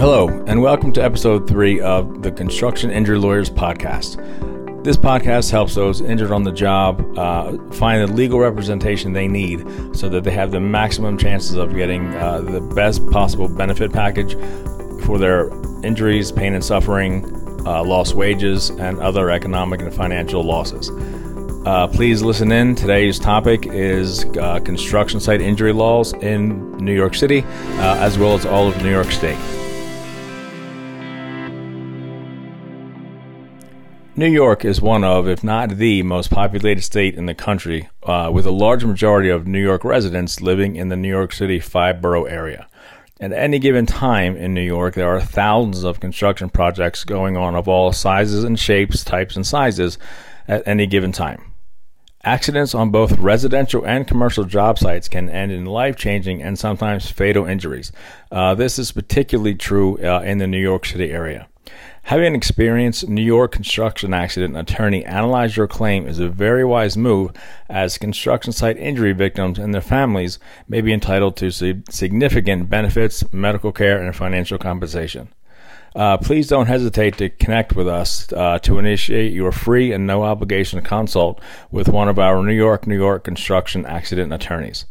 Hello, and welcome to episode three of the Construction Injury Lawyers Podcast. This podcast helps those injured on the job uh, find the legal representation they need so that they have the maximum chances of getting uh, the best possible benefit package for their injuries, pain and suffering, uh, lost wages, and other economic and financial losses. Uh, please listen in. Today's topic is uh, construction site injury laws in New York City, uh, as well as all of New York State. New York is one of, if not the most populated state in the country, uh, with a large majority of New York residents living in the New York City five borough area. At any given time in New York, there are thousands of construction projects going on of all sizes and shapes, types, and sizes at any given time. Accidents on both residential and commercial job sites can end in life changing and sometimes fatal injuries. Uh, this is particularly true uh, in the New York City area. Having an experienced New York construction accident attorney analyze your claim is a very wise move, as construction site injury victims and their families may be entitled to significant benefits, medical care, and financial compensation. Uh, please don't hesitate to connect with us uh, to initiate your free and no obligation consult with one of our New York, New York construction accident attorneys.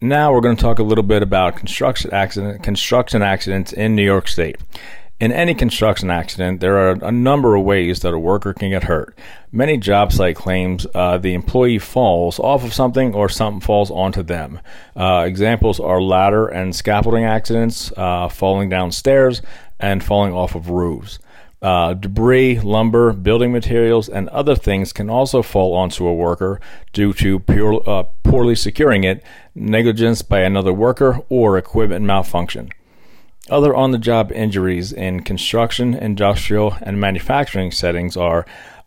Now we're going to talk a little bit about construction accident construction accidents in New York State. In any construction accident, there are a number of ways that a worker can get hurt. Many job site claims uh, the employee falls off of something or something falls onto them. Uh, examples are ladder and scaffolding accidents, uh, falling down stairs, and falling off of roofs. Uh, debris, lumber, building materials, and other things can also fall onto a worker due to pure, uh, poorly securing it, negligence by another worker, or equipment malfunction. Other on the job injuries in construction, industrial, and manufacturing settings are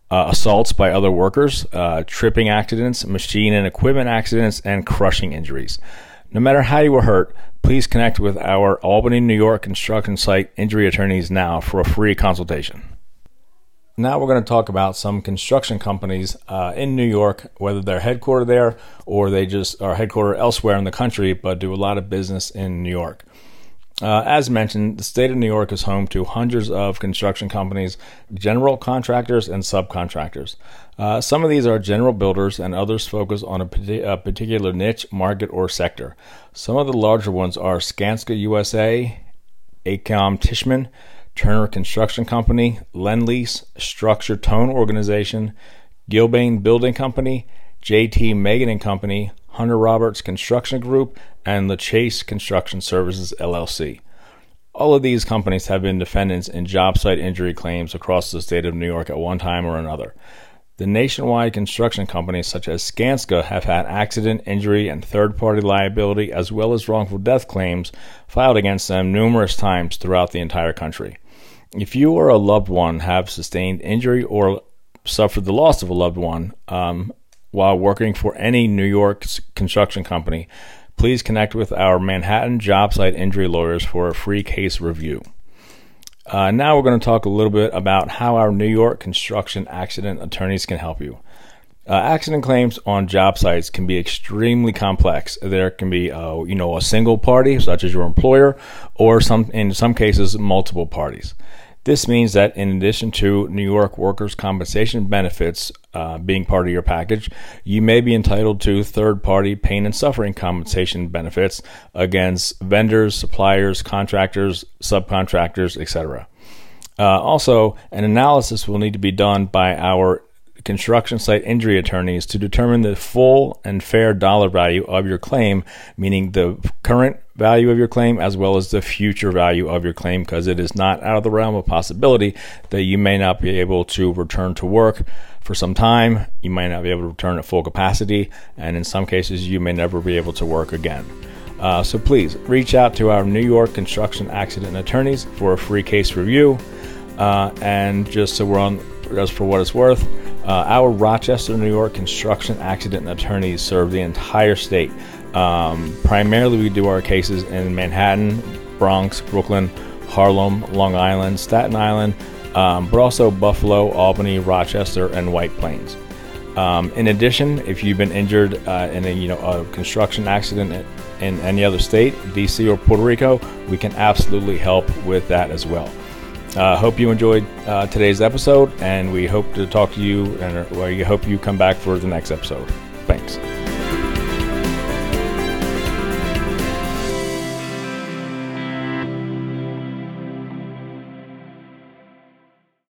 uh, assaults by other workers, uh, tripping accidents, machine and equipment accidents, and crushing injuries. No matter how you were hurt, please connect with our Albany, New York construction site injury attorneys now for a free consultation. Now we're going to talk about some construction companies uh, in New York, whether they're headquartered there or they just are headquartered elsewhere in the country, but do a lot of business in New York. Uh, as mentioned, the state of New York is home to hundreds of construction companies, general contractors, and subcontractors. Uh, some of these are general builders, and others focus on a, a, particular niche, market, or sector. Some of the larger ones are Skanska USA, AECOM Tishman, Turner Construction Company, Lendlease, Structure Tone Organization, Gilbane Building Company, JT Magen and Company, Hunter Roberts Construction Group, and the Chase Construction Services LLC. All of these companies have been defendants in job site injury claims across the state of New York at one time or another. The nationwide construction companies such as Skanska have had accident, injury, and third party liability as well as wrongful death claims filed against them numerous times throughout the entire country. If you or a loved one have sustained injury or suffered the loss of a loved one um, while working for any New York construction company, please connect with our Manhattan job site injury lawyers for a free case review. Uh, now we're going to talk a little bit about how our New York construction accident attorneys can help you. Uh, accident claims on job sites can be extremely complex. There can be, uh, you know, a single party, such as your employer, or some, in some cases, multiple parties. This means that in addition to New York workers' compensation benefits uh, being part of your package, you may be entitled to third party pain and suffering compensation benefits against vendors, suppliers, contractors, subcontractors, etc. Uh, also, an analysis will need to be done by our construction site injury attorneys to determine the full and fair dollar value of your claim, meaning the current value of your claim as well as the future value of your claim, because it is not out of the realm of possibility that you may not be able to return to work for some time. You might not be able to return at full capacity, and in some cases, you may never be able to work again. Uh, so please reach out to our New York construction accident attorneys for a free case review. Uh, and just so we're on, just for what it's worth, uh, our Rochester, New York construction accident attorneys serve the entire state. Um, primarily, we do our cases in Manhattan, Bronx, Brooklyn, Harlem, Long Island, Staten Island, um, but also Buffalo, Albany, Rochester, and White Plains. Um, in addition, if you've been injured uh, in a you know a construction accident in any other state, DC or Puerto Rico, we can absolutely help with that as well. Uh, hope you enjoyed uh, today's episode, and we hope to talk to you, and we hope you come back for the next episode. Thanks.